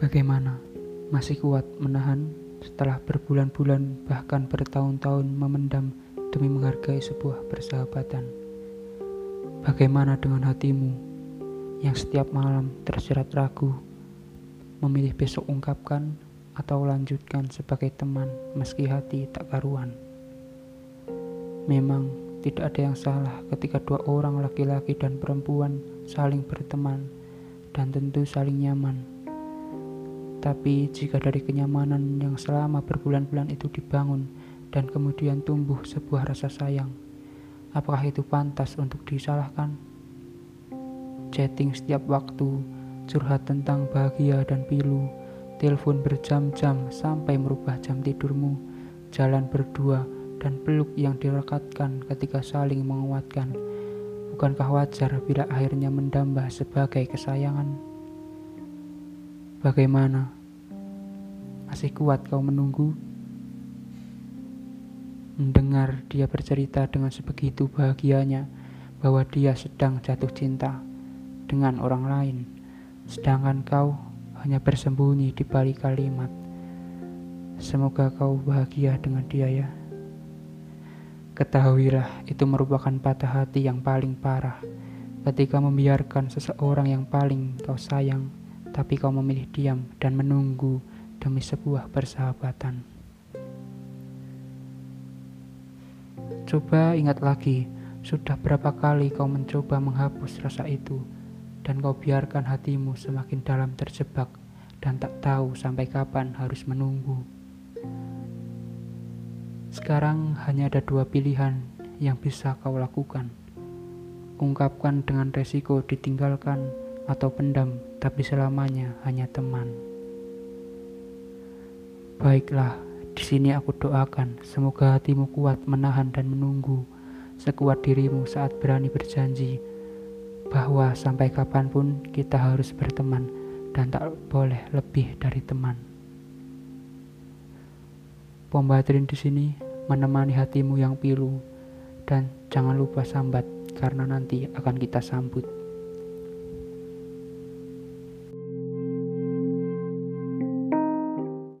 Bagaimana? Masih kuat menahan setelah berbulan-bulan bahkan bertahun-tahun memendam demi menghargai sebuah persahabatan. Bagaimana dengan hatimu yang setiap malam tersirat ragu, memilih besok ungkapkan atau lanjutkan sebagai teman meski hati tak karuan? Memang tidak ada yang salah ketika dua orang laki-laki dan perempuan saling berteman dan tentu saling nyaman. Tapi jika dari kenyamanan yang selama berbulan-bulan itu dibangun dan kemudian tumbuh sebuah rasa sayang, apakah itu pantas untuk disalahkan? Chatting setiap waktu, curhat tentang bahagia dan pilu, telepon berjam-jam sampai merubah jam tidurmu, jalan berdua, dan peluk yang direkatkan ketika saling menguatkan. Bukankah wajar bila akhirnya mendambah sebagai kesayangan? Bagaimana? Masih kuat kau menunggu? Mendengar dia bercerita dengan sebegitu bahagianya bahwa dia sedang jatuh cinta dengan orang lain, sedangkan kau hanya bersembunyi di balik kalimat. Semoga kau bahagia dengan dia ya. Ketahuilah itu merupakan patah hati yang paling parah ketika membiarkan seseorang yang paling kau sayang tapi kau memilih diam dan menunggu demi sebuah persahabatan. Coba ingat lagi, sudah berapa kali kau mencoba menghapus rasa itu, dan kau biarkan hatimu semakin dalam terjebak dan tak tahu sampai kapan harus menunggu. Sekarang hanya ada dua pilihan yang bisa kau lakukan. Ungkapkan dengan resiko ditinggalkan atau pendam, tapi selamanya hanya teman. Baiklah, di sini aku doakan semoga hatimu kuat menahan dan menunggu sekuat dirimu saat berani berjanji bahwa sampai kapan pun kita harus berteman dan tak boleh lebih dari teman. Pembatrin di sini menemani hatimu yang pilu dan jangan lupa sambat karena nanti akan kita sambut.